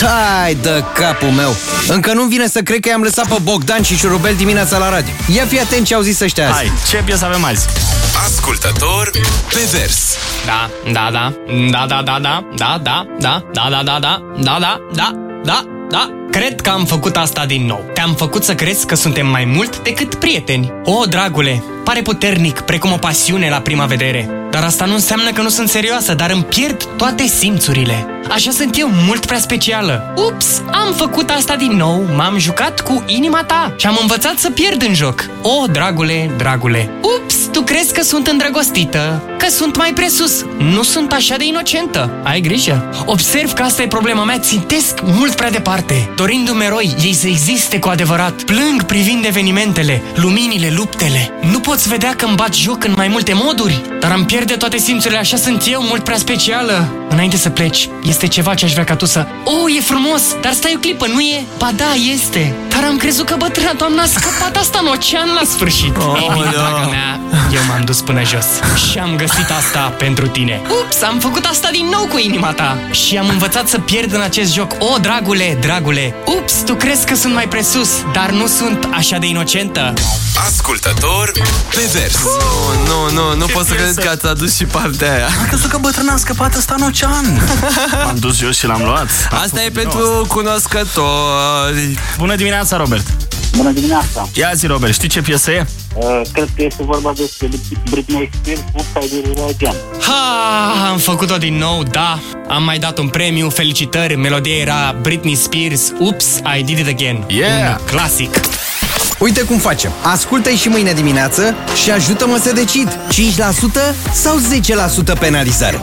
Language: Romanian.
Tai de capul meu! Încă nu vine să cred că i-am lăsat pe Bogdan și Șurubel dimineața la radio. Ia fi atent ce au zis ăștia azi. Hai, ce piesă avem azi? Ascultător pe vers. Da, da, da, da, da, da, da, da, da, da, da, da, da, da, da, da, da, da, da. Cred că am făcut asta din nou. Te-am făcut să crezi că suntem mai mult decât prieteni. O, dragule, pare puternic, precum o pasiune la prima vedere. Dar asta nu înseamnă că nu sunt serioasă, dar îmi pierd toate simțurile. Așa sunt eu, mult prea specială. Ups, am făcut asta din nou, m-am jucat cu inima ta și am învățat să pierd în joc. O, dragule, dragule. Ups, tu crezi că sunt îndrăgostită, că sunt mai presus. Nu sunt așa de inocentă. Ai grijă. Observ că asta e problema mea, țintesc mult prea departe. Dorindu-mi eroi, ei să existe cu adevărat. Plâng privind evenimentele, luminile, luptele. Nu poți vedea că îmi bat joc în mai multe moduri, dar am pierde toate simțurile, așa sunt eu, mult prea specială. Înainte să pleci, este ceva ce aș vrea ca tu să... Oh, e frumos, dar stai o clipă, nu e? Ba da, este. Dar am crezut că bătrâna doamna a scăpat asta în ocean la sfârșit. Oh, Ei bine, draga mea, eu m-am dus până jos și am găsit asta pentru tine. Ups, am făcut asta din nou cu inima ta și am învățat să pierd în acest joc. O, dragule, dragule, ups, tu crezi că sunt mai presus, dar nu sunt așa de inocentă. Ascultător pe vers. Nu, nu, nu, nu pot să piesă? cred că ați adus și partea aia. Am crezut că bătrâna a scăpat ăsta în ocean. M-am dus jos și l-am luat. Asta e pentru cunoscători. Bună dimineața, Robert. Bună dimineața! Ia zi, Robert, știi ce piesă e? Uh, cred că este vorba despre Britney Spears, Upside Down Again. Ha, am făcut-o din nou, da. Am mai dat un premiu, felicitări. Melodia era Britney Spears, Oops, I Did It Again. Yeah. Un clasic. Uite cum facem. Ascultă-i și mâine dimineață și ajută-mă să decid. 5% sau 10% penalizare?